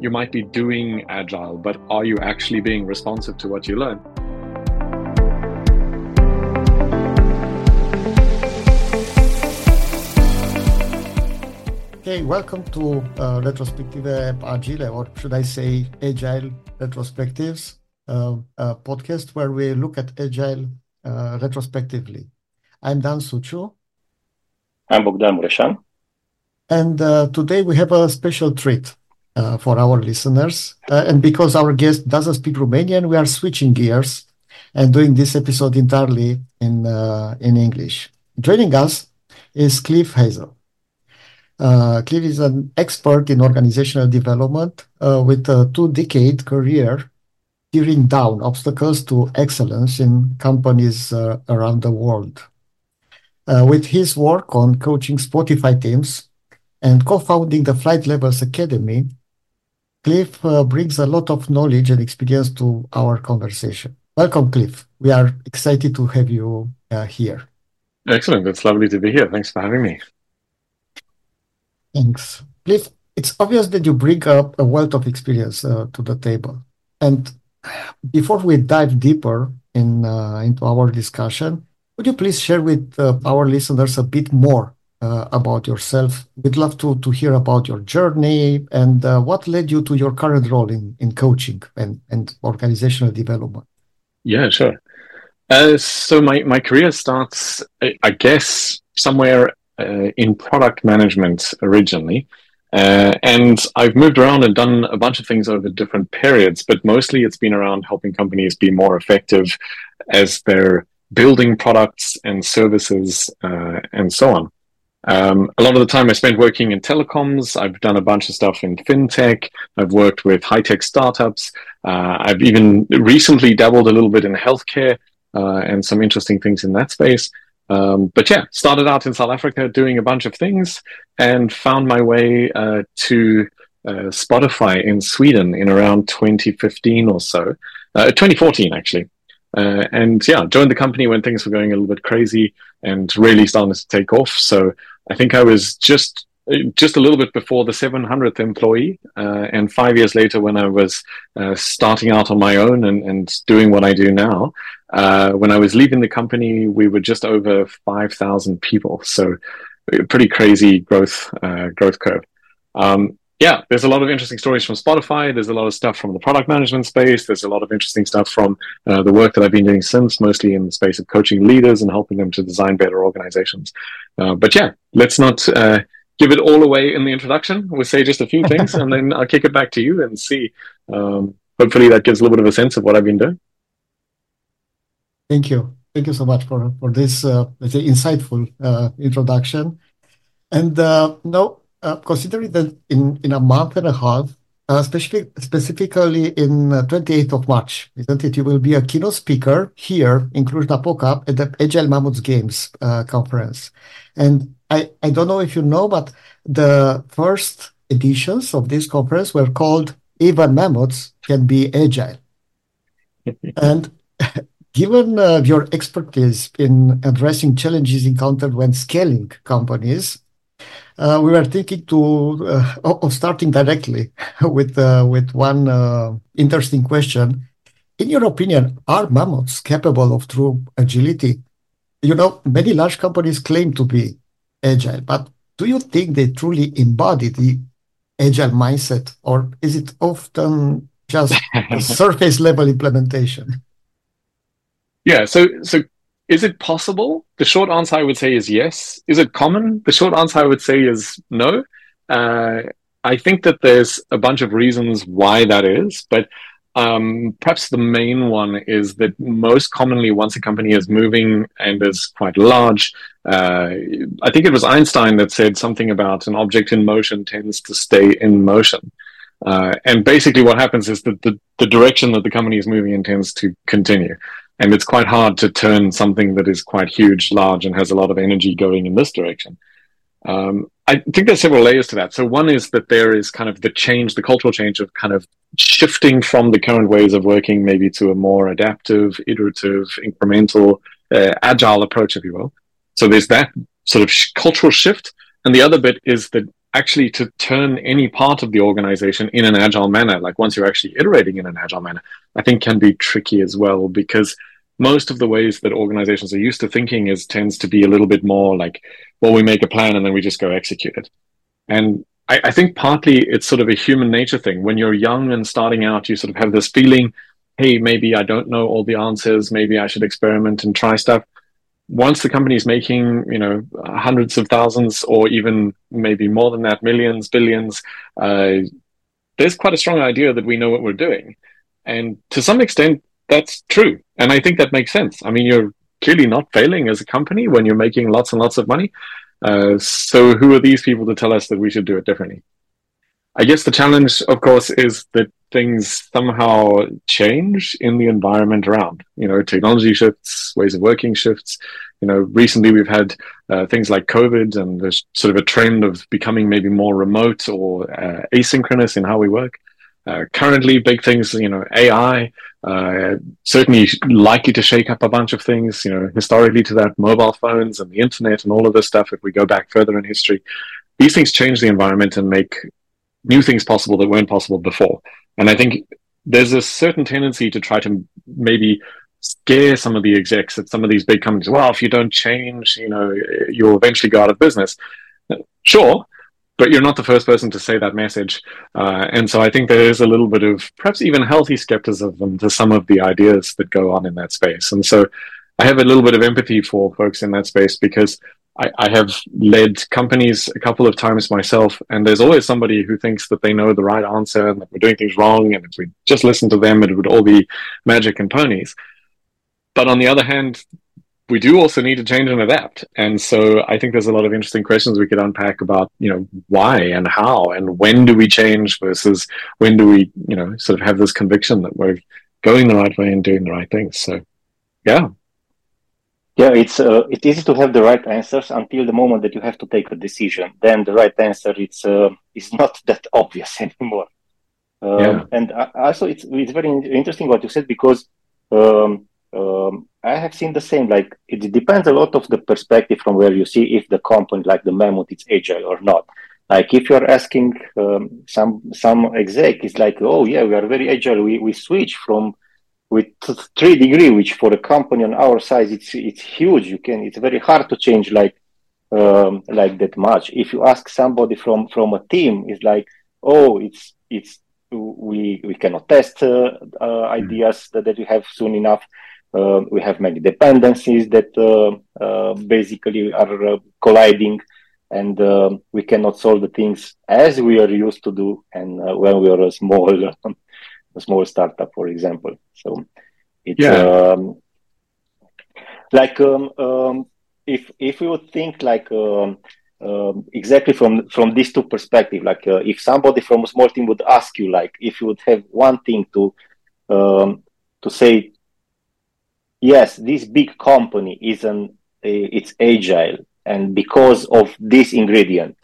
you might be doing agile, but are you actually being responsive to what you learn? Okay, welcome to uh, Retrospective Agile, or should I say Agile Retrospectives, uh, a podcast where we look at Agile uh, retrospectively. I'm Dan Suciu. I'm Bogdan Mureșan. And uh, today we have a special treat uh, for our listeners. Uh, and because our guest doesn't speak Romanian, we are switching gears and doing this episode entirely in, uh, in English. Joining us is Cliff Hazell. Uh, Cliff is an expert in organizational development uh, with a two decade career tearing down obstacles to excellence in companies uh, around the world. With his work on coaching Spotify teams and co founding the Flight Levels Academy, Cliff uh, brings a lot of knowledge and experience to our conversation. Welcome, Cliff. We are excited to have you uh, here. Excellent. It's lovely to be here. Thanks for having me. Thanks. Cliff, it's obvious that you bring up a wealth of experience uh, to the table. And before we dive deeper in, uh, into our discussion, would you please share with uh, our listeners a bit more about yourself? We'd love to, to hear about your journey and uh, what led you to your current role in, in coaching and, and organizational development. Yeah, sure. Uh, so my, my career starts, I guess, somewhere uh, in product management originally. Uh, and I've moved around and done a bunch of things over different periods, but mostly it's been around helping companies be more effective as they're building products and services uh, and so on. Um, a lot of the time I spent working in telecoms. I've done a bunch of stuff in fintech. I've worked with high tech startups. Uh, I've even recently dabbled a little bit in healthcare uh, and some interesting things in that space. Um, but yeah, started out in South Africa doing a bunch of things and found my way uh, to uh, Spotify in Sweden in around 2015 or so, uh, 2014 actually. Uh, and yeah, joined the company when things were going a little bit crazy and really starting to take off. So I think I was just just a little bit before the 700th employee, uh, and five years later, when I was uh, starting out on my own and, and doing what I do now, uh, when I was leaving the company, we were just over 5,000 people. So, pretty crazy growth uh, growth curve. Um, yeah, there's a lot of interesting stories from Spotify. There's a lot of stuff from the product management space. There's a lot of interesting stuff from uh, the work that I've been doing since, mostly in the space of coaching leaders and helping them to design better organizations. Uh, but yeah, let's not uh, give it all away in the introduction. We'll say just a few things, and then I'll kick it back to you and see. Um, hopefully, that gives a little bit of a sense of what I've been doing. Thank you. Thank you so much for for this, uh, let's say, insightful uh, introduction. And uh, no, uh, considering that in, in a month and a half, uh, specific, specifically in uh, 28th of March, isn't it? You will be a keynote speaker here in Cluj-Napoca at the Agile Mammoths Games uh, conference. And I, I don't know if you know, but the first editions of this conference were called Even Mammoths Can Be Agile. and given uh, your expertise in addressing challenges encountered when scaling companies, uh, we were thinking to uh, of starting directly with uh, with one uh, interesting question. In your opinion, are mammoths capable of true agility? You know, many large companies claim to be agile, but do you think they truly embody the agile mindset, or is it often just a surface level implementation? Yeah, so so is it possible? The short answer I would say is yes. Is it common? The short answer I would say is no. Uh, I think that there's a bunch of reasons why that is, but um, perhaps the main one is that most commonly, once a company is moving and is quite large, uh, I think it was Einstein that said something about an object in motion tends to stay in motion. Uh, and basically, what happens is that the, the direction that the company is moving in tends to continue. And it's quite hard to turn something that is quite huge, large, and has a lot of energy going in this direction. Um, I think there's several layers to that. So one is that there is kind of the change, the cultural change of kind of shifting from the current ways of working, maybe to a more adaptive, iterative, incremental, uh, agile approach, if you will. So there's that sort of sh- cultural shift. And the other bit is that actually to turn any part of the organization in an agile manner, like once you're actually iterating in an agile manner, I think can be tricky as well because most of the ways that organizations are used to thinking is tends to be a little bit more like, well, we make a plan and then we just go execute it. And I, I think partly it's sort of a human nature thing. When you're young and starting out, you sort of have this feeling, hey, maybe I don't know all the answers. Maybe I should experiment and try stuff once the company is making you know hundreds of thousands or even maybe more than that millions billions uh, there's quite a strong idea that we know what we're doing. And to some extent that's true. And i think that makes sense. I mean you're clearly not failing as a company when you're making lots and lots of money. Uh, so who are these people to tell us that we should do it differently i guess the challenge of course is that things somehow change in the environment around. You know, technology shifts, ways of working shifts. You know, recently we've had uh, things like COVID, and there's sort of a trend of becoming maybe more remote or uh, asynchronous in how we work. Uh, currently, big things, you know, AI, uh, certainly likely to shake up a bunch of things. You know, historically to that, mobile phones and the internet and all of this stuff. If we go back further in history, these things change the environment and make new things possible that weren't possible before. And I think there's a certain tendency to try to maybe scare some of the execs at some of these big companies. Well, if you don't change, you know, you'll eventually go out of business. Sure, but you're not the first person to say that message. Uh, and so I think there is a little bit of perhaps even healthy skepticism to some of the ideas that go on in that space. And so I have a little bit of empathy for folks in that space because I, I, have led companies a couple of times myself, and there's always somebody who thinks that they know the right answer and that we're doing things wrong, and if we just listen to them, it would all be magic and ponies. But on the other hand, we do also need to change and adapt. And so I think there's a lot of interesting questions we could unpack about, you know, why and how and when do we change versus when do we, you know, sort of have this conviction that we're going the right way and doing the right things. So, yeah. Yeah, it's uh, it's easy to have the right answers until the moment that you have to take a decision. Then the right answer it's uh, is not that obvious anymore. Um, yeah. And also, it's it's very interesting what you said because um, um, I have seen the same. Like it depends a lot of the perspective from where you see if the company, like the mammoth, is agile or not. Like if you're asking um, some some exec, it's like, oh yeah, we are very agile. We we switch from with three degree, which for a company on our size, it's it's huge. You can it's very hard to change like um, like that much. If you ask somebody from from a team, it's like, oh, it's it's we we cannot test uh, uh, ideas that, that we have soon enough. Uh, we have many dependencies that uh, uh, basically are uh, colliding, and we cannot solve the things as we are used to do. And when we are a small a small startup, for example. So it's yeah. um, like um, um, if if we would think like um, um, exactly from from these two perspectives, like uh, if somebody from a small team would ask you, like if you would have one thing to um, to say, yes, this big company is an it's agile, and because of this ingredient,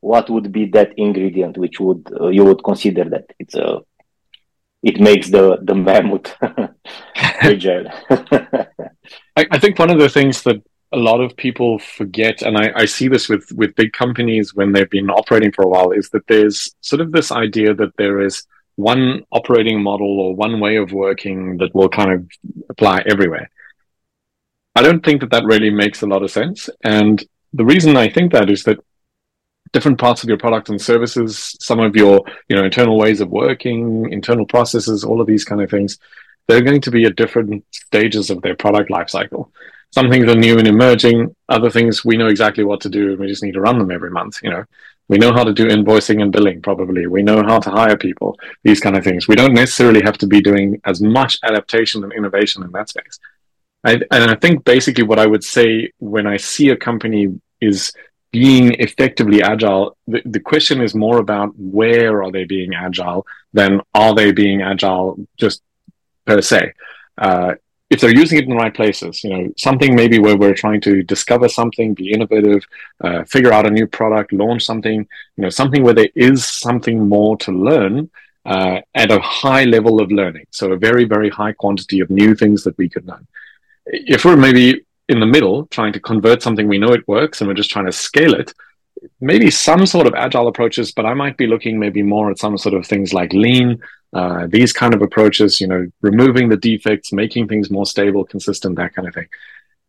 what would be that ingredient which would uh, you would consider that it's a it makes the the mammoth agile. I, I, think one of the things that a lot of people forget, and I, I see this with with big companies when they've been operating for a while, is that there's sort of this idea that there is one operating model or one way of working that will kind of apply everywhere. I don't think that that really makes a lot of sense, and the reason I think that is that different parts of your product and services, some of your, you know, internal ways of working, internal processes, all of these kind of things, they're going to be at different stages of their product lifecycle. Some things are new and emerging. Other things we know exactly what to do and we just need to run them every month. You know, we know how to do invoicing and billing probably. We know how to hire people, these kind of things. We don't necessarily have to be doing as much adaptation and innovation in that space. I, and I think basically what I would say when I see a company is being effectively agile, the, the question is more about where are they being agile than are they being agile just per se. Uh, if they're using it in the right places, you know, something maybe where we're trying to discover something, be innovative, uh, figure out a new product, launch something, you know, something where there is something more to learn uh, at a high level of learning. So a very, very high quantity of new things that we could learn. If we're maybe in the middle trying to convert something we know it works and we're just trying to scale it maybe some sort of agile approaches, but I might be looking maybe more at some sort of things like lean, uh, these kind of approaches, you know, removing the defects, making things more stable, consistent, that kind of thing.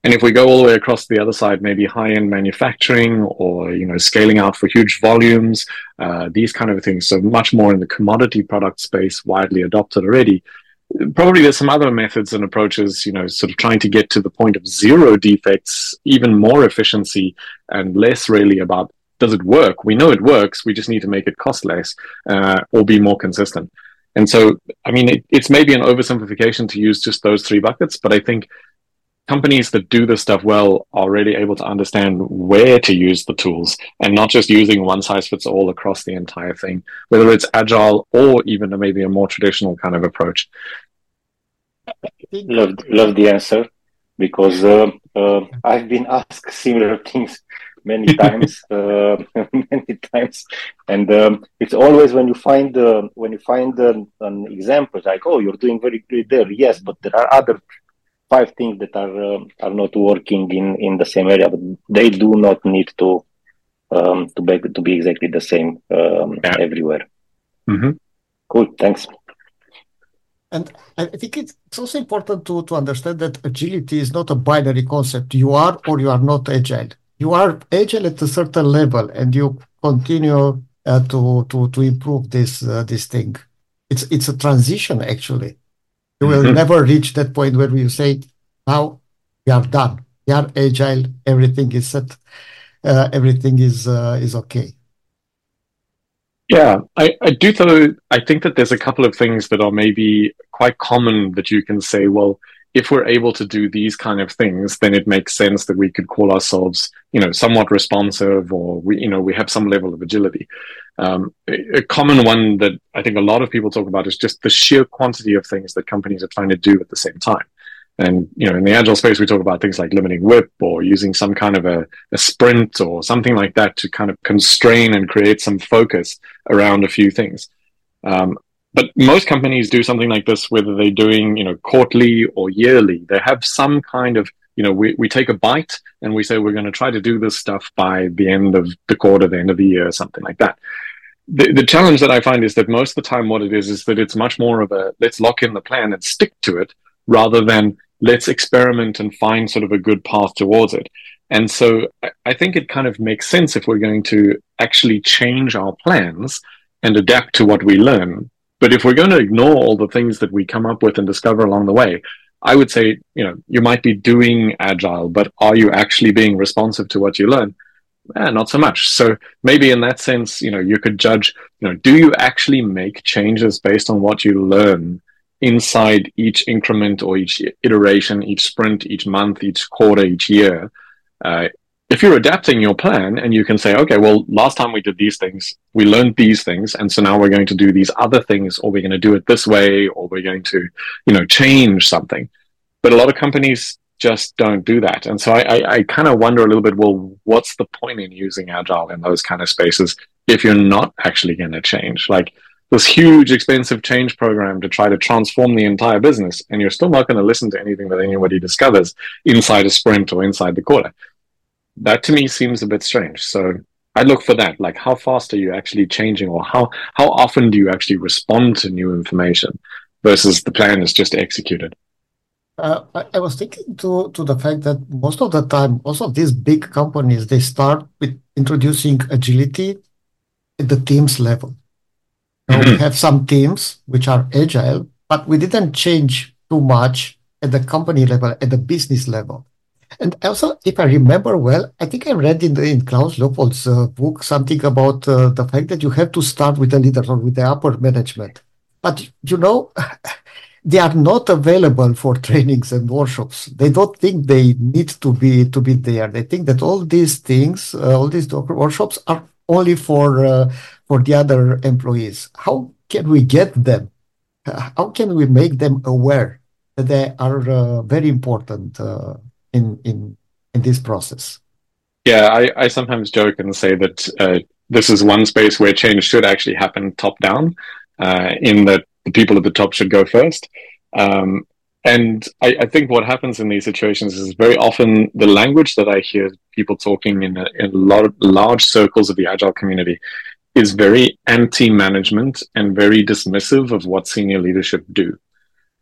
And if we go all the way across the other side, maybe high-end manufacturing or you know scaling out for huge volumes, uh, these kind of things. So much more in the commodity product space, widely adopted already. Probably there's some other methods and approaches, you know, sort of trying to get to the point of zero defects, even more efficiency, and less really about does it work. We know it works. We just need to make it cost less uh, or be more consistent. And so, I mean, it, it's maybe an oversimplification to use just those three buckets, but I think companies that do this stuff well are really able to understand where to use the tools and not just using one size fits all across the entire thing, whether it's agile or even maybe a more traditional kind of approach. Love, love the answer because uh, uh, I've been asked similar things many times, uh, many times, and um, it's always when you find uh, when you find uh, an example like, oh, you're doing very good there, yes, but there are other five things that are uh, are not working in in the same area, but they do not need to um, to be to be exactly the same um, yeah. everywhere. Mm-hmm. Cool, thanks. And I think it's also important to, to understand that agility is not a binary concept. You are or you are not agile. You are agile at a certain level, and you continue uh, to to to improve this uh, this thing. It's it's a transition actually. You will mm-hmm. never reach that point where you say, now we are done. We are agile. Everything is set. Uh, everything is uh, is okay. Yeah, I, I do though. I think that there's a couple of things that are maybe quite common that you can say, well, if we're able to do these kind of things, then it makes sense that we could call ourselves, you know, somewhat responsive or we, you know, we have some level of agility. Um, a common one that I think a lot of people talk about is just the sheer quantity of things that companies are trying to do at the same time. And you know, in the agile space, we talk about things like limiting WIP or using some kind of a, a, sprint or something like that to kind of constrain and create some focus around a few things. Um, but most companies do something like this, whether they're doing, you know, quarterly or yearly. They have some kind of, you know, we, we take a bite and we say we're going to try to do this stuff by the end of the quarter, the end of the year, something like that. The, the challenge that I find is that most of the time what it is is that it's much more of a let's lock in the plan and stick to it rather than let's experiment and find sort of a good path towards it. And so I think it kind of makes sense if we're going to actually change our plans and adapt to what we learn but if we're going to ignore all the things that we come up with and discover along the way, I would say, you know, you might be doing agile, but are you actually being responsive to what you learn? Eh, not so much. So maybe in that sense, you know, you could judge, you know, do you actually make changes based on what you learn inside each increment or each iteration, each sprint, each month, each quarter, each year? Uh, if you're adapting your plan and you can say, okay, well, last time we did these things, we learned these things, and so now we're going to do these other things, or we're going to do it this way, or we're going to, you know, change something. But a lot of companies just don't do that. And so I, I, I kind of wonder a little bit, well, what's the point in using agile in those kind of spaces if you're not actually going to change? Like this huge, expensive change program to try to transform the entire business, and you're still not going to listen to anything that anybody discovers inside a sprint or inside the quarter that to me seems a bit strange. So I look for that. Like, how fast are you actually changing, or how how often do you actually respond to new information versus the plan is just executed? Uh, I, I, was thinking to to the fact that most of the time, most of these big companies they start with introducing agility at the teams level. Now, we have some teams which are agile, but we didn't change too much at the company level, at the business level. And also, if I remember well, I think I read in, the, in Klaus Leopold's uh, book something about uh, the fact that you have to start with the leaders or with the upper management. But you know, they are not available for trainings and workshops. They don't think they need to be to be there. They think that all these things, uh, all these workshops, are only for uh, for the other employees. How can we get them? How can we make them aware that they are uh, very important? In in in this process? Yeah, I, I sometimes joke and say that uh, this is one space where change should actually happen top down, uh, in that the people at the top should go first. Um, and I, I, think what happens in these situations is very often the language that I hear people talking in a, in large, large circles of the agile community is very anti-management and very dismissive of what senior leadership do.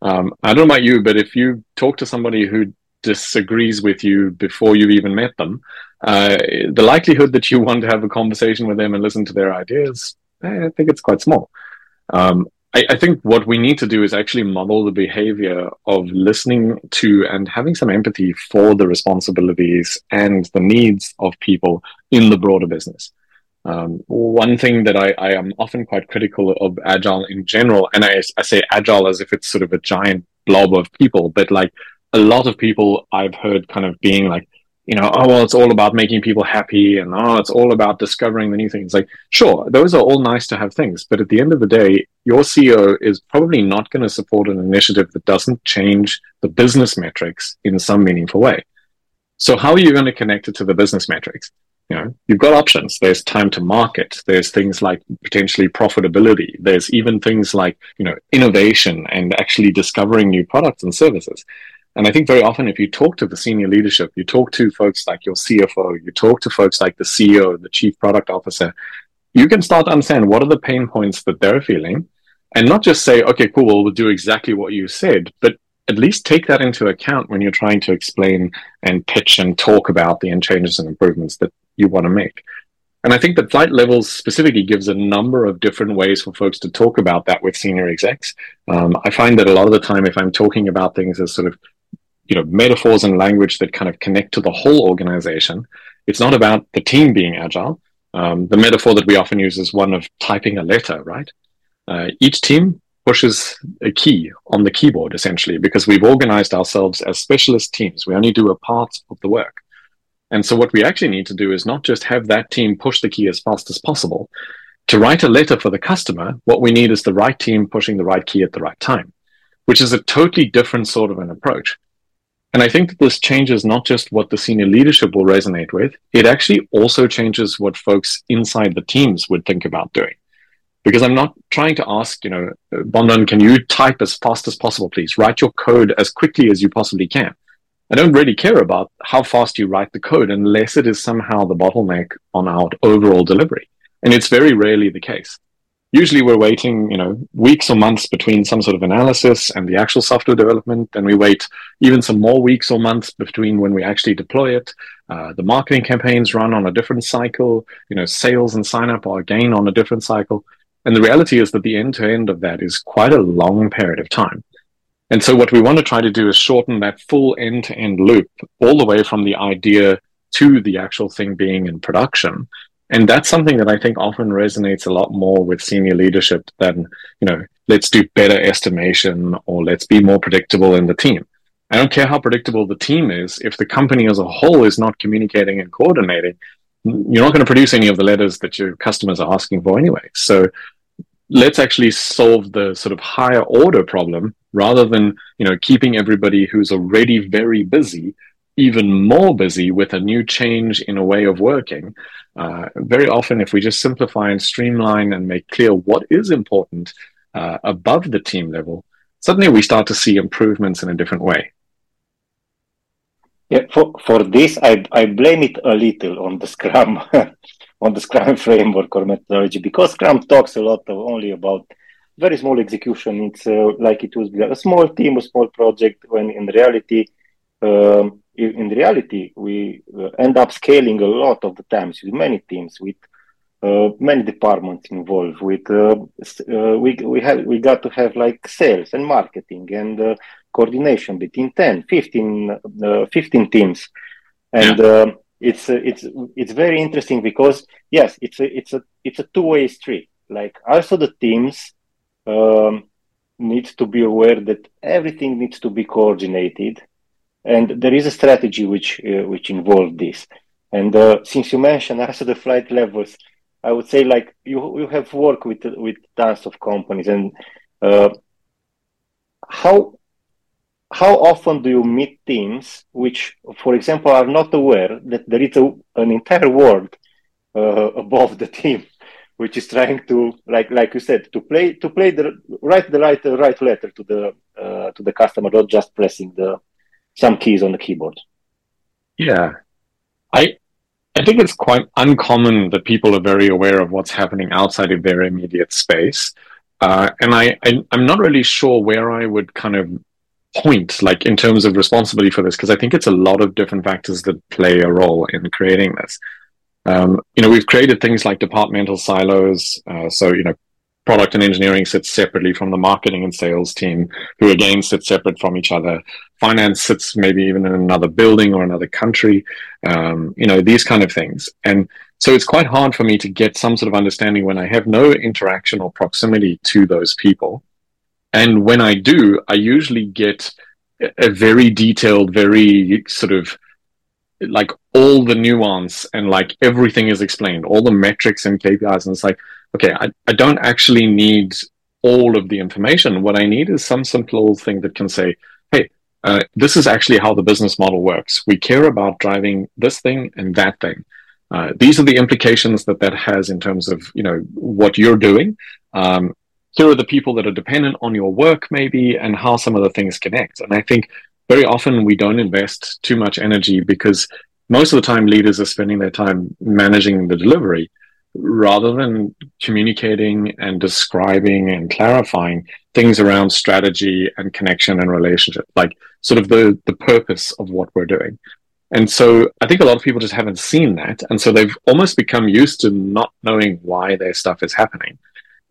Um, I don't know about you, but if you talk to somebody who disagrees with you before you've even met them, uh, the likelihood that you want to have a conversation with them and listen to their ideas, I think it's quite small. Um, I, I, think what we need to do is actually model the behavior of listening to and having some empathy for the responsibilities and the needs of people in the broader business. Um, one thing that I, I, am often quite critical of agile in general, and I, I say agile as if it's sort of a giant blob of people, but like a lot of people I've heard kind of being like, you know, oh, well, it's all about making people happy and oh, it's all about discovering the new things. Like, sure, those are all nice to have things. But at the end of the day, your CEO is probably not going to support an initiative that doesn't change the business metrics in some meaningful way. So how are you going to connect it to the business metrics? You know, you've got options. There's time to market. There's things like potentially profitability. There's even things like, you know, innovation and actually discovering new products and services. And I think very often, if you talk to the senior leadership, you talk to folks like your CFO, you talk to folks like the CEO, the chief product officer, you can start to understand what are the pain points that they're feeling and not just say, okay, cool, well, we'll do exactly what you said, but at least take that into account when you're trying to explain and pitch and talk about the changes and improvements that you want to make. And I think that flight levels specifically gives a number of different ways for folks to talk about that with senior execs. Um, I find that a lot of the time, if I'm talking about things as sort of you know metaphors and language that kind of connect to the whole organization. It's not about the team being agile. Um, the metaphor that we often use is one of typing a letter, right? Uh, each team pushes a key on the keyboard essentially because we've organized ourselves as specialist teams. We only do a part of the work. And so what we actually need to do is not just have that team push the key as fast as possible. To write a letter for the customer, what we need is the right team pushing the right key at the right time, which is a totally different sort of an approach. And I think that this changes not just what the senior leadership will resonate with, it actually also changes what folks inside the teams would think about doing. Because I'm not trying to ask, you know, Bogdan, can you type as fast as possible, please? Write your code as quickly as you possibly can. I don't really care about how fast you write the code unless it is somehow the bottleneck on our overall delivery. And it's very rarely the case usually we're waiting, you know, weeks or months between some sort of analysis and the actual software development. Then we wait even some more weeks or months between when we actually deploy it. Uh, the marketing campaigns run on a different cycle. You know, sales and sign up are again on a different cycle. And the reality is that the end to end of that is quite a long period of time. And so what we want to try to do is shorten that full end to end loop all the way from the idea to the actual thing being in production and that's something that I think often resonates a lot more with senior leadership than, you know, let's do better estimation or let's be more predictable in the team. I don't care how predictable the team is. If the company as a whole is not communicating and coordinating, you're not going to produce any of the letters that your customers are asking for anyway. So let's actually solve the sort of higher order problem rather than, you know, keeping everybody who's already very busy even more busy with a new change in a way of working. Uh, very often, if we just simplify and streamline and make clear what is important uh, above the team level, suddenly we start to see improvements in a different way. Yeah, for, for this, I, I blame it a little on the Scrum, on the Scrum framework or methodology, because Scrum talks a lot of, only about very small execution. It's uh, like it was a small team, a small project, when in reality, um, in reality, we uh, end up scaling a lot of the times with many teams, with uh, many departments involved. With uh, uh, we we have we got to have like sales and marketing and uh, coordination between 10, 15, uh, 15 teams, and yeah. it's it's it's very interesting because yes, it's a it's a it's a two way street. Like also the teams. Um, need to be aware that everything needs to be coordinated and there is a strategy which uh, which involved this. And uh, since you mentioned also the flight levels, I would say like you you have worked with with tons of companies, and uh, how how often do you meet teams which, for example, are not aware that there is a, an entire world uh, above the team, which is trying to, like like you said, to play to play the write the right the right letter to the uh, to the customer, not just pressing the some keys on the keyboard. Yeah, I I think it's quite uncommon that people are very aware of what's happening outside of their immediate space. Uh, and I, I, am not really sure where I would kind of point, like in terms of responsibility for this, because I think it's a lot of different factors that play a role in creating this. Um, you know, we've created things like departmental silos. Uh, so, you know, product and engineering sits separately from the marketing and sales team, who again sit separate from each other. Finance sits maybe even in another building or another country. Um, you know, these kind of things. And so it's quite hard for me to get some sort of understanding when I have no interaction or proximity to those people. And when I do, I usually get a very detailed, very sort of like all the nuance and like everything is explained, all the metrics and KPIs. And it's like, okay, I, I don't actually need all of the information. What I need is some simple thing that can say, hey, uh, this is actually how the business model works. We care about driving this thing and that thing. Uh, these are the implications that that has in terms of you know what you're doing. Um, here are the people that are dependent on your work, maybe, and how some of the things connect. And I think very often we don't invest too much energy because most of the time leaders are spending their time managing the delivery rather than communicating and describing and clarifying things around strategy and connection and relationship, like sort of the, the purpose of what we're doing. And so I think a lot of people just haven't seen that. And so they've almost become used to not knowing why their stuff is happening.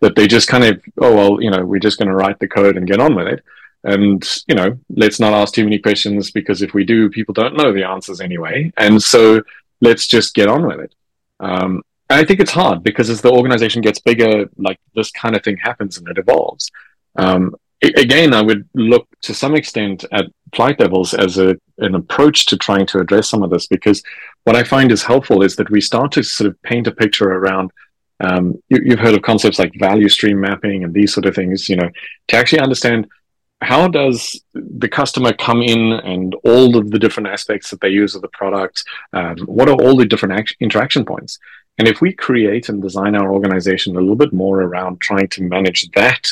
That they just kind of, oh, well, you know, we're just going to write the code and get on with it. And, you know, let's not ask too many questions because if we do, people don't know the answers anyway. And so let's just get on with it. Um, I think it's hard because as the organization gets bigger, like this kind of thing happens and it evolves. Um, again, I would look to some extent at flight levels as a, an approach to trying to address some of this because what I find is helpful is that we start to sort of paint a picture around. Um, you, have heard of concepts like value stream mapping and these sort of things, you know, to actually understand how does the customer come in and all of the different aspects that they use of the product? Um, what are all the different act- interaction points? And if we create and design our organization a little bit more around trying to manage that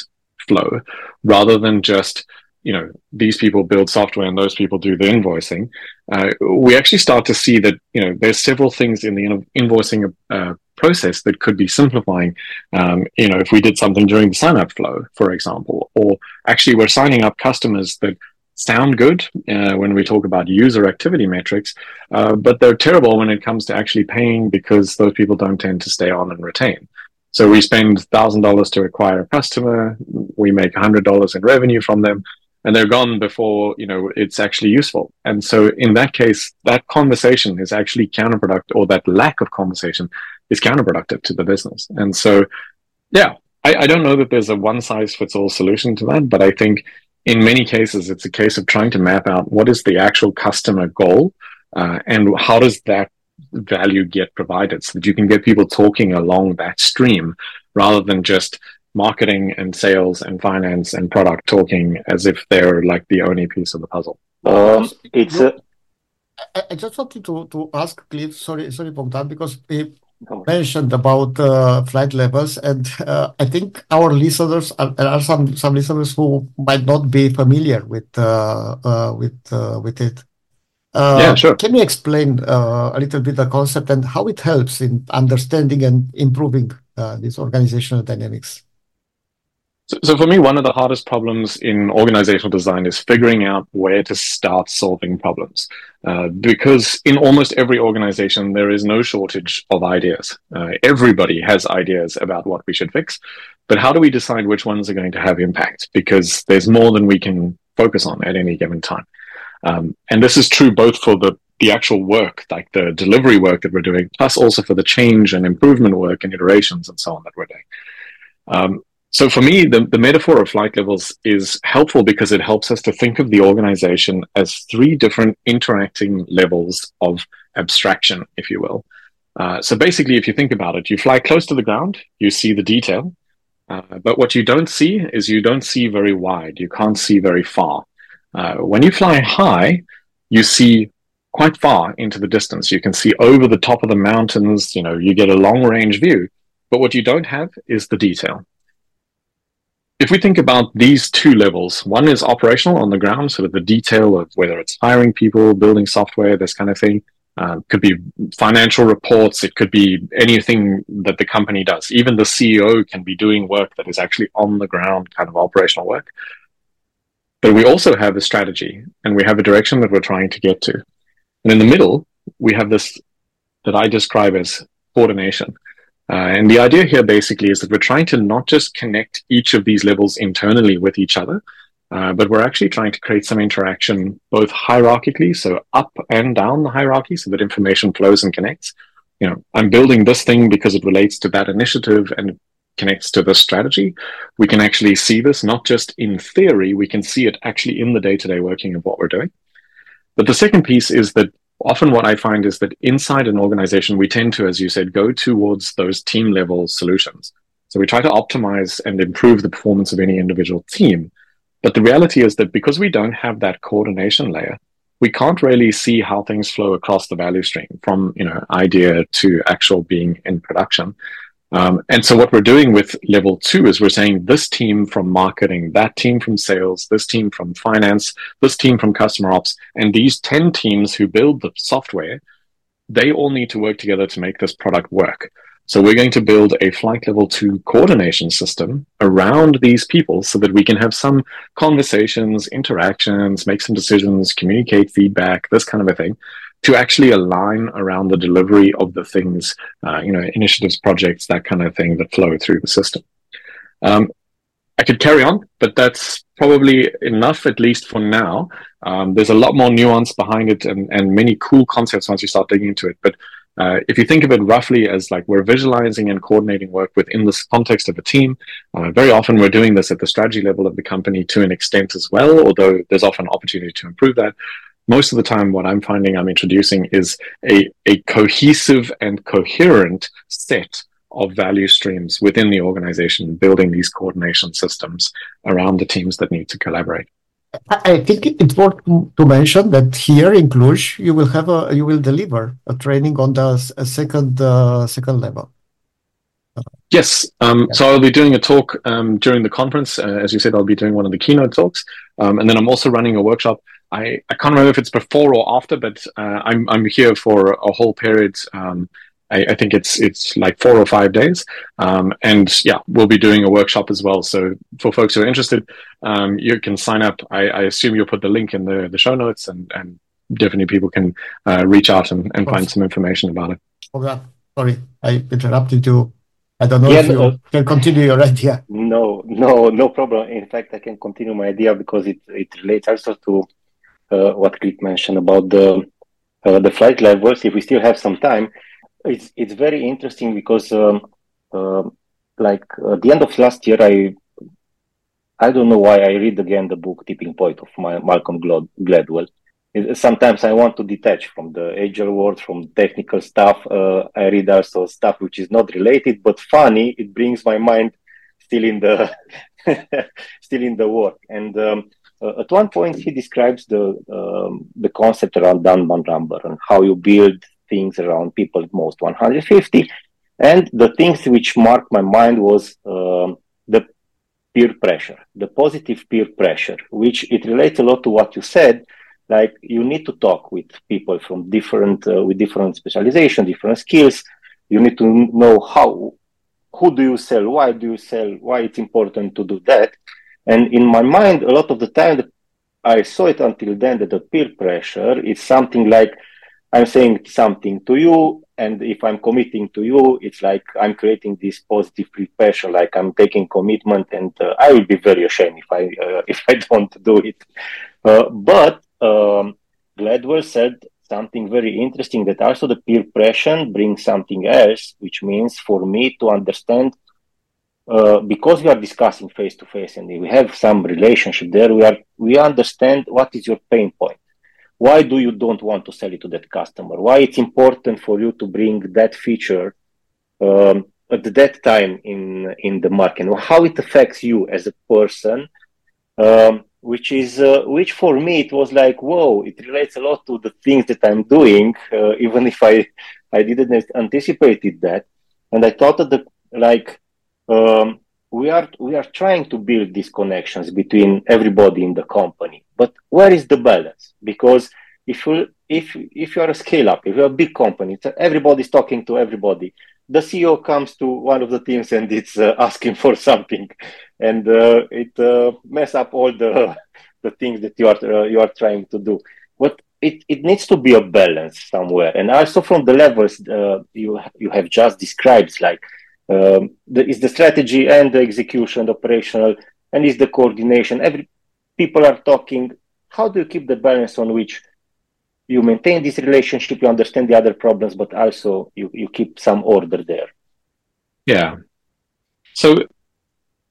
flow rather than just you know these people build software and those people do the invoicing uh, we actually start to see that you know there's several things in the invoicing uh, process that could be simplifying um, you know if we did something during the sign up flow for example or actually we're signing up customers that sound good uh, when we talk about user activity metrics uh, but they're terrible when it comes to actually paying because those people don't tend to stay on and retain so we spend thousand dollars to acquire a customer. We make hundred dollars in revenue from them, and they're gone before you know it's actually useful. And so in that case, that conversation is actually counterproductive, or that lack of conversation is counterproductive to the business. And so, yeah, I, I don't know that there's a one size fits all solution to that, but I think in many cases it's a case of trying to map out what is the actual customer goal uh, and how does that value get provided so that you can get people talking along that stream rather than just marketing and sales and finance and product talking as if they're like the only piece of the puzzle. Um, it's a... I just wanted to, to ask Cliff, sorry, sorry, Bogdan, because he mentioned about uh, flight levels, and uh, I think our listeners are, there are some some listeners who might not be familiar with uh, uh with uh, with it. Uh, yeah, sure. Can you explain uh, a little bit the concept and how it helps in understanding and improving uh, these organizational dynamics? So, so, for me, one of the hardest problems in organizational design is figuring out where to start solving problems. Uh, because in almost every organization, there is no shortage of ideas. Uh, everybody has ideas about what we should fix. But how do we decide which ones are going to have impact? Because there's more than we can focus on at any given time. Um, and this is true both for the, the actual work, like the delivery work that we're doing, plus also for the change and improvement work and iterations and so on that we're doing. Um, so for me, the, the metaphor of flight levels is helpful because it helps us to think of the organization as three different interacting levels of abstraction, if you will. Uh, so basically, if you think about it, you fly close to the ground, you see the detail, uh, but what you don't see is you don't see very wide. You can't see very far. Uh, when you fly high, you see quite far into the distance. You can see over the top of the mountains, you know, you get a long range view. But what you don't have is the detail. If we think about these two levels, one is operational on the ground, sort of the detail of whether it's hiring people, building software, this kind of thing. Uh, could be financial reports. It could be anything that the company does. Even the CEO can be doing work that is actually on the ground kind of operational work. But we also have a strategy and we have a direction that we're trying to get to. And in the middle, we have this that I describe as coordination. Uh, and the idea here basically is that we're trying to not just connect each of these levels internally with each other, uh, but we're actually trying to create some interaction both hierarchically, so up and down the hierarchy, so that information flows and connects. You know, I'm building this thing because it relates to that initiative and connects to this strategy. We can actually see this not just in theory, we can see it actually in the day to day working of what we're doing. But the second piece is that often what I find is that inside an organization, we tend to, as you said, go towards those team level solutions. So we try to optimize and improve the performance of any individual team. But the reality is that because we don't have that coordination layer, we can't really see how things flow across the value stream from you know idea to actual being in production. Um, and so what we're doing with level two is we're saying this team from marketing, that team from sales, this team from finance, this team from customer ops, and these 10 teams who build the software, they all need to work together to make this product work. So we're going to build a flight level two coordination system around these people so that we can have some conversations, interactions, make some decisions, communicate feedback, this kind of a thing to actually align around the delivery of the things, uh, you know, initiatives, projects, that kind of thing that flow through the system. Um, I could carry on, but that's probably enough, at least for now. Um, there's a lot more nuance behind it and, and many cool concepts once you start digging into it. But uh, if you think of it roughly as like we're visualizing and coordinating work within this context of a team, uh, very often we're doing this at the strategy level of the company to an extent as well, although there's often opportunity to improve that most of the time what i'm finding i'm introducing is a, a cohesive and coherent set of value streams within the organization building these coordination systems around the teams that need to collaborate I think it's worth to mention that here in Cluj, you will have a you will deliver a training on the second uh, second level. Yes. Um, yeah. So I'll be doing a talk um, during the conference. Uh, as you said, I'll be doing one of the keynote talks, um, and then I'm also running a workshop I, I can't remember if it's before or after, but uh, I'm I'm here for a whole period. Um, I, I, think it's it's like four or five days, um, and yeah, we'll be doing a workshop as well. So for folks who are interested, um, you can sign up. I, I, assume you'll put the link in the, the show notes, and, and definitely people can uh, reach out and, and find some information about it. Okay, sorry, I interrupted you. I don't know yeah, if you no, can continue your idea. No, no, no problem. In fact, I can continue my idea because it, it relates also to what Cliff mentioned about the uh, the flight levels. If we still have some time, it's it's very interesting because um, uh, like at the end of last year, I I don't know why I read again the book Tipping Point of my, Malcolm Gladwell. Sometimes I want to detach from the agile world, from technical stuff. Uh, I read also stuff which is not related but funny. It brings my mind still in the still in the work. And um, uh, at one point, he describes the um, the concept around Dunbar number and how you build things around people at most 150. And the things which marked my mind was um, the peer pressure, the positive peer pressure, which it relates a lot to what you said. Like you need to talk with people from different, uh, with different specialization, different skills. You need to know how, who do you sell, why do you sell, why it's important to do that. And in my mind, a lot of the time, I saw it until then that the peer pressure is something like I'm saying something to you, and if I'm committing to you, it's like I'm creating this positive peer pressure, like I'm taking commitment, and uh, I will be very ashamed if I uh, if I don't do it. Uh, but um, Gladwell said something very interesting that also the peer pressure brings something else, which means for me to understand uh, because we are discussing face to face and we have some relationship there, we are we understand what is your pain point. Why do you don't want to sell it to that customer? Why it's important for you to bring that feature um, at that time in in the market? How it affects you as a person? Um, which is uh, which for me it was like whoa it relates a lot to the things that i'm doing uh, even if i i didn't anticipated that and i thought that the like um, we are we are trying to build these connections between everybody in the company. But where is the balance? Because if you if if you are a scale up, if you're a big company, everybody's talking to everybody. The CEO comes to one of the teams and it's uh, asking for something, and uh, it uh, mess up all the the things that you are uh, you are trying to do. But it, it needs to be a balance somewhere, and also from the levels uh, you you have just described, like um, the, is the strategy and the execution, operational, and is the coordination. Every people are talking. How do you keep the balance on which you maintain this relationship, you understand the other problems, but also you, you keep some order there. Yeah. So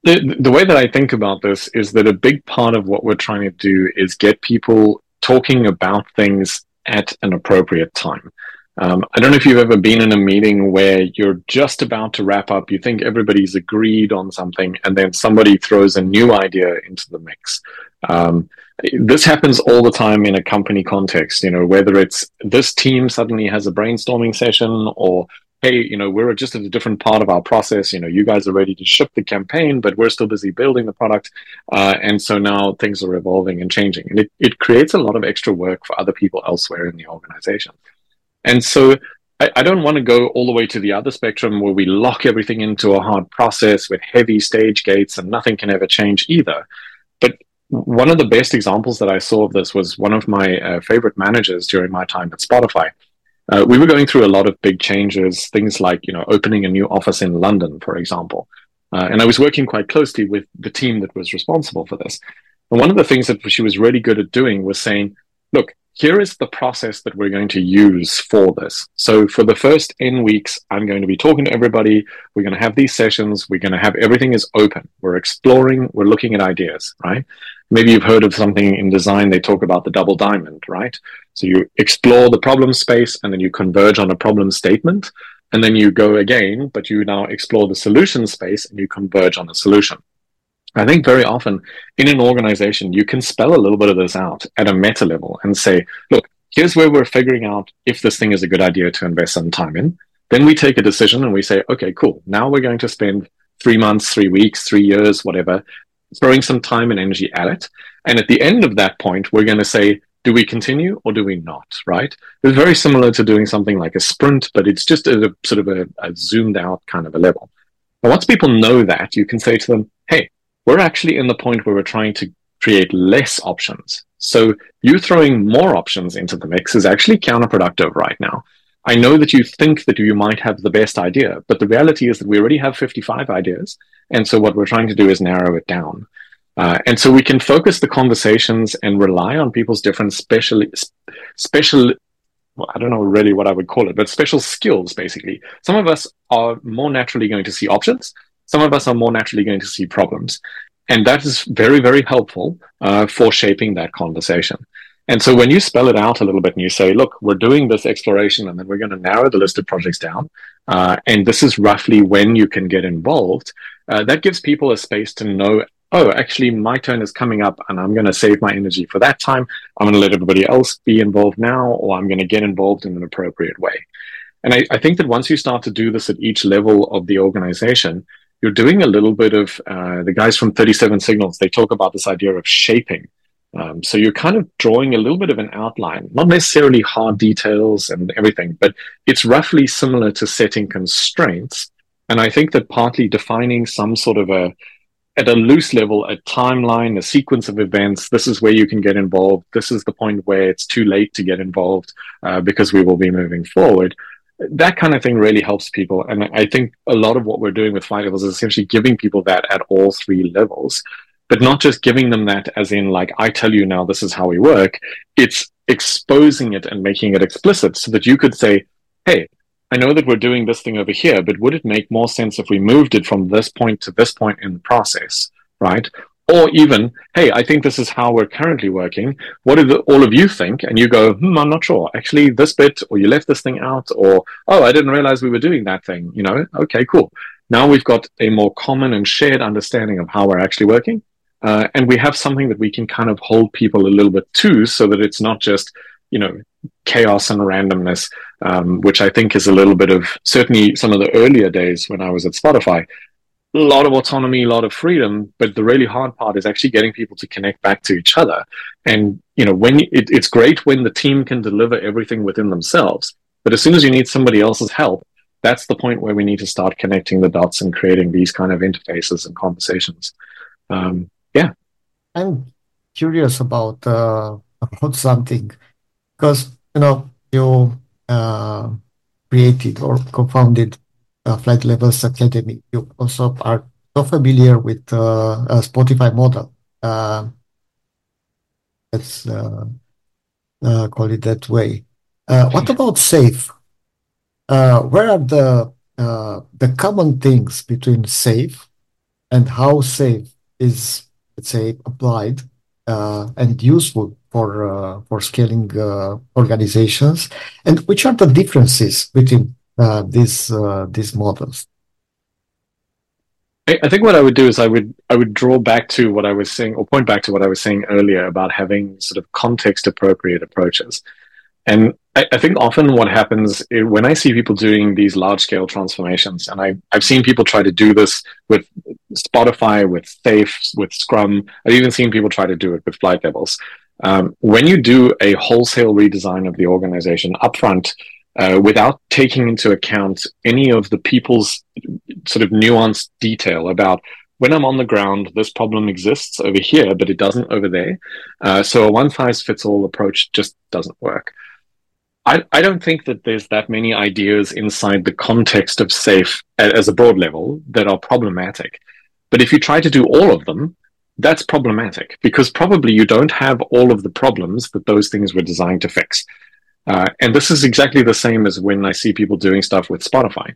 the, the way that I think about this is that a big part of what we're trying to do is get people talking about things at an appropriate time. Um, I don't know if you've ever been in a meeting where you're just about to wrap up, you think everybody's agreed on something, and then somebody throws a new idea into the mix. Um, this happens all the time in a company context, you know, whether it's this team suddenly has a brainstorming session or hey, you know, we're just at a different part of our process. You know, you guys are ready to ship the campaign, but we're still busy building the product. Uh, and so now things are evolving and changing. And it, it creates a lot of extra work for other people elsewhere in the organization. And so I, I don't want to go all the way to the other spectrum where we lock everything into a hard process with heavy stage gates and nothing can ever change either. But one of the best examples that I saw of this was one of my uh, favorite managers during my time at Spotify. Uh, we were going through a lot of big changes, things like you know opening a new office in London, for example. Uh, and I was working quite closely with the team that was responsible for this. And one of the things that she was really good at doing was saying, "Look, here is the process that we're going to use for this. So for the first N weeks, I'm going to be talking to everybody. We're going to have these sessions. We're going to have everything is open. We're exploring. We're looking at ideas, right? Maybe you've heard of something in design. They talk about the double diamond, right? So you explore the problem space and then you converge on a problem statement. And then you go again, but you now explore the solution space and you converge on a solution. I think very often in an organization, you can spell a little bit of this out at a meta level and say, look, here's where we're figuring out if this thing is a good idea to invest some time in. Then we take a decision and we say, okay, cool. Now we're going to spend three months, three weeks, three years, whatever, throwing some time and energy at it. And at the end of that point, we're going to say, do we continue or do we not? Right? It's very similar to doing something like a sprint, but it's just a sort of a, a zoomed out kind of a level. Now, once people know that, you can say to them, hey, we're actually in the point where we're trying to create less options. So you throwing more options into the mix is actually counterproductive right now. I know that you think that you might have the best idea, but the reality is that we already have 55 ideas. And so what we're trying to do is narrow it down. Uh, and so we can focus the conversations and rely on people's different special, special, well, I don't know really what I would call it, but special skills, basically. Some of us are more naturally going to see options. Some of us are more naturally going to see problems. And that is very, very helpful uh, for shaping that conversation. And so when you spell it out a little bit and you say, look, we're doing this exploration and then we're going to narrow the list of projects down. Uh, and this is roughly when you can get involved. Uh, that gives people a space to know, oh, actually, my turn is coming up and I'm going to save my energy for that time. I'm going to let everybody else be involved now, or I'm going to get involved in an appropriate way. And I, I think that once you start to do this at each level of the organization, you're doing a little bit of uh, the guys from 37 Signals. They talk about this idea of shaping. Um, so you're kind of drawing a little bit of an outline, not necessarily hard details and everything, but it's roughly similar to setting constraints. And I think that partly defining some sort of a, at a loose level, a timeline, a sequence of events. This is where you can get involved. This is the point where it's too late to get involved uh, because we will be moving forward that kind of thing really helps people. And I think a lot of what we're doing with flight levels is essentially giving people that at all three levels, but not just giving them that as in like, I tell you now, this is how we work. It's exposing it and making it explicit so that you could say, Hey, I know that we're doing this thing over here, but would it make more sense if we moved it from this point to this point in the process? Right. Or even, hey, I think this is how we're currently working. What do the, all of you think? And you go, hmm, I'm not sure. Actually, this bit, or you left this thing out, or, oh, I didn't realize we were doing that thing. You know, okay, cool. Now we've got a more common and shared understanding of how we're actually working. Uh, and we have something that we can kind of hold people a little bit to so that it's not just, you know, chaos and randomness, um, which I think is a little bit of certainly some of the earlier days when I was at Spotify lot of autonomy, a lot of freedom. But the really hard part is actually getting people to connect back to each other. And, you know, when it, it's great when the team can deliver everything within themselves. But as soon as you need somebody else's help, that's the point where we need to start connecting the dots and creating these kind of interfaces and conversations. Um, yeah. I'm curious about, uh, about something because, you know, you, uh, created or co-founded uh, Flight Levels Academy. You also are so familiar with uh, a Spotify model. Uh, let's uh, uh, call it that way. Uh, what about SAFe? where are the the common things between SAFe and how SAFe is, let's say, applied and useful for for scaling organizations, and which are the differences between uh, these uh, these models? I, think what I would do is I would I would draw back to what I was saying or point back to what I was saying earlier about having sort of context appropriate approaches. And I, I, think often what happens is when I see people doing these large scale transformations, and I, I've seen people try to do this with Spotify, with SAFe, with Scrum. I've even seen people try to do it with flight levels. Um, when you do a wholesale redesign of the organization upfront, uh, without taking into account any of the people's sort of nuanced detail about when I'm on the ground, this problem exists over here, but it doesn't over there. Uh, so a one size fits all approach just doesn't work. I, I don't think that there's that many ideas inside the context of SAFe as a broad level that are problematic. But if you try to do all of them, that's problematic because probably you don't have all of the problems that those things were designed to fix. Uh, and this is exactly the same as when I see people doing stuff with Spotify.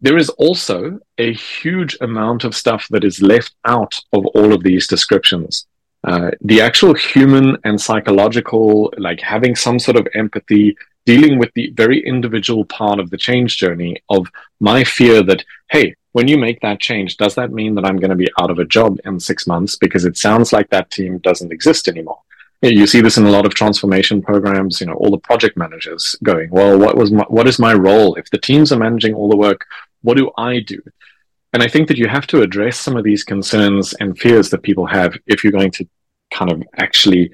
There is also a huge amount of stuff that is left out of all of these descriptions. Uh, the actual human and psychological, like having some sort of empathy, dealing with the very individual part of the change journey of my fear that, hey, when you make that change, does that mean that I'm going to be out of a job in six months because it sounds like that team doesn't exist anymore? You see this in a lot of transformation programs you know all the project managers going well what was my, what is my role if the teams are managing all the work what do i do and i think that you have to address some of these concerns and fears that people have if you're going to kind of actually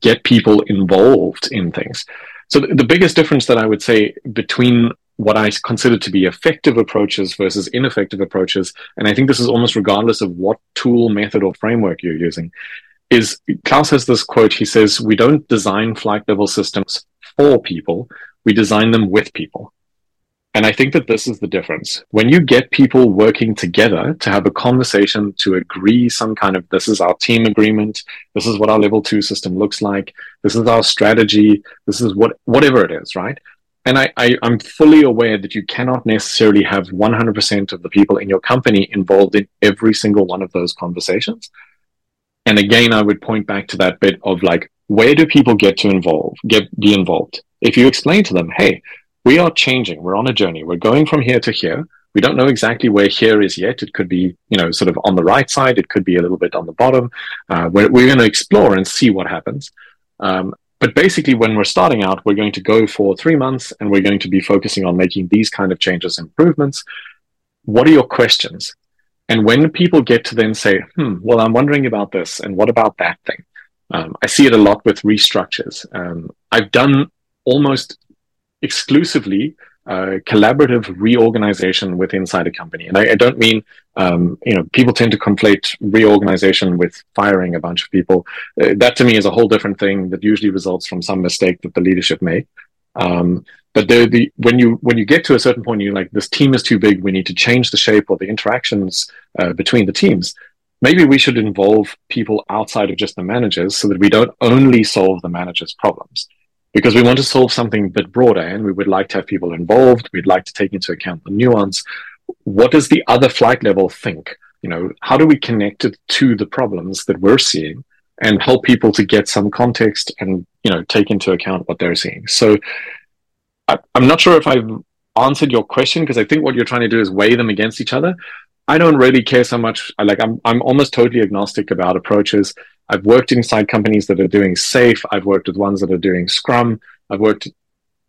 get people involved in things so the, the biggest difference that i would say between what I consider to be effective approaches versus ineffective approaches. And I think this is almost regardless of what tool, method, or framework you're using, is Klaus has this quote. He says, We don't design flight level systems for people, we design them with people. And I think that this is the difference. When you get people working together to have a conversation, to agree some kind of this is our team agreement, this is what our level two system looks like, this is our strategy, this is what whatever it is, right? And I, I, am fully aware that you cannot necessarily have 100% of the people in your company involved in every single one of those conversations. And again, I would point back to that bit of like, where do people get to involve, get be involved? If you explain to them, hey, we are changing, we're on a journey, we're going from here to here. We don't know exactly where here is yet. It could be, you know, sort of on the right side. It could be a little bit on the bottom. Uh, we're, we're going to explore and see what happens. Um, but basically, when we're starting out, we're going to go for three months and we're going to be focusing on making these kind of changes, improvements. What are your questions? And when people get to then say, hmm, well, I'm wondering about this and what about that thing? Um, I see it a lot with restructures. Um, I've done almost exclusively uh, collaborative reorganization with inside a company. And I, I don't mean, um, you know, people tend to conflate reorganization with firing a bunch of people. Uh, that to me is a whole different thing that usually results from some mistake that the leadership made. Um, but the, when you when you get to a certain point, you're like, this team is too big. We need to change the shape or the interactions uh, between the teams. Maybe we should involve people outside of just the managers, so that we don't only solve the managers' problems, because we want to solve something a bit broader, and we would like to have people involved. We'd like to take into account the nuance. What does the other flight level think? You know, how do we connect it to the problems that we're seeing? and help people to get some context and you know take into account what they're seeing so I, am not sure if I've answered your question because I think what you're trying to do is weigh them against each other. I don't really care so much. Like I'm I'm almost totally agnostic about approaches. I've worked inside companies that are doing SAFe. I've worked with ones that are doing Scrum. I've worked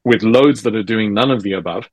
with loads that are doing none of the above.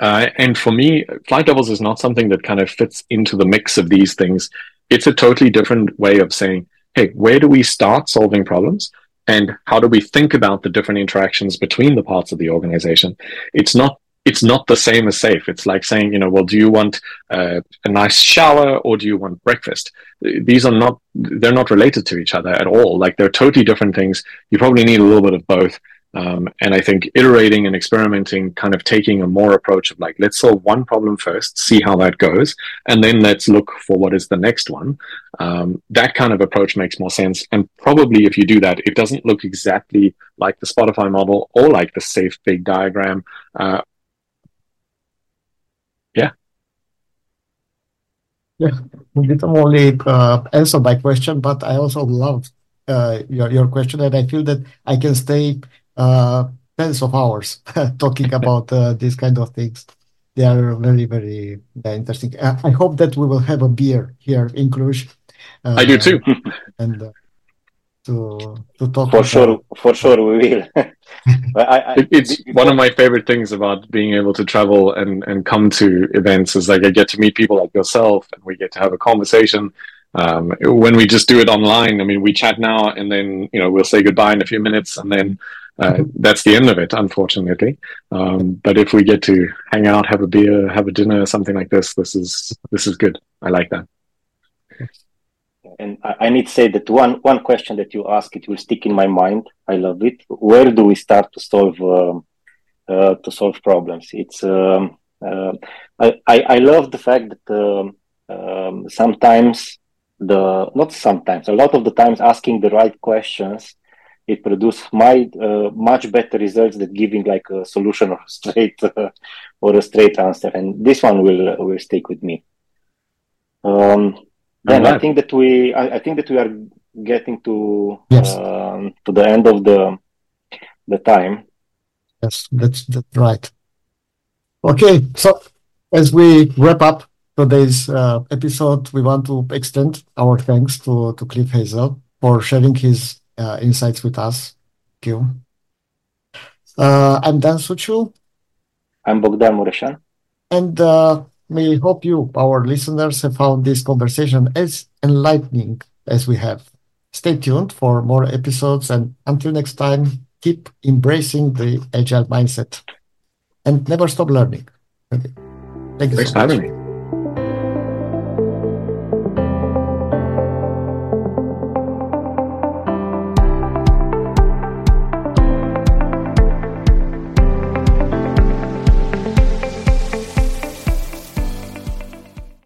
Uh, and for me, flight levels is not something that kind of fits into the mix of these things. It's a totally different way of saying, hey, where do we start solving problems? And how do we think about the different interactions between the parts of the organization? It's not it's not the same as SAFe. It's like saying, you know, well, do you want uh, a nice shower or do you want breakfast? These are not, they're not related to each other at all. Like they're totally different things. You probably need a little bit of both. Um, and I think iterating and experimenting, kind of taking a more approach of like, let's solve one problem first, see how that goes, and then let's look for what is the next one. Um, that kind of approach makes more sense. And probably if you do that, it doesn't look exactly like the Spotify model or like the SAFe big diagram. Uh, yeah. Yeah, didn't only uh, answer my question, but I also love uh, your your question, and I feel that I can stay tens of hours talking about uh, these kind of things. They are very, very interesting. I hope that we will have a beer here in Cluj. Uh, I do too. and uh, to to talk for sure. For sure, we will. I, I, it's one of my favorite things about being able to travel and and come to events is like I get to meet people like yourself, and we get to have a conversation. Um, when we just do it online, I mean, we chat now, and then you know we'll say goodbye in a few minutes, and then uh, that's the end of it, unfortunately. Um, but if we get to hang out, have a beer, have a dinner, something like this, this is this is good. I like that. And I need to say that one one question that you ask, it will stick in my mind. I love it. Where do we start to solve um, uh, to solve problems? It's um, uh, I, I love the fact that um, um, sometimes the not sometimes a lot of the times asking the right questions it produces my uh, much better results than giving like a solution or a straight uh, or a straight answer. And this one will will stick with me. Um, then I think that we I, I, think that we are getting to yes. um, to the end of the the time. Yes, that's that's right. Okay, so as we wrap up today's uh, episode, we want to extend our thanks to to Cliff Hazell for sharing his uh, insights with us. Thank you. Uh, I'm Dan Suciu. I'm Bogdan Mureșan. And uh, we hope you, our listeners, have found this conversation as enlightening as we have. Stay tuned for more episodes, and until next time, keep embracing the agile mindset and never stop learning. Okay. Thank you Thanks so for having me.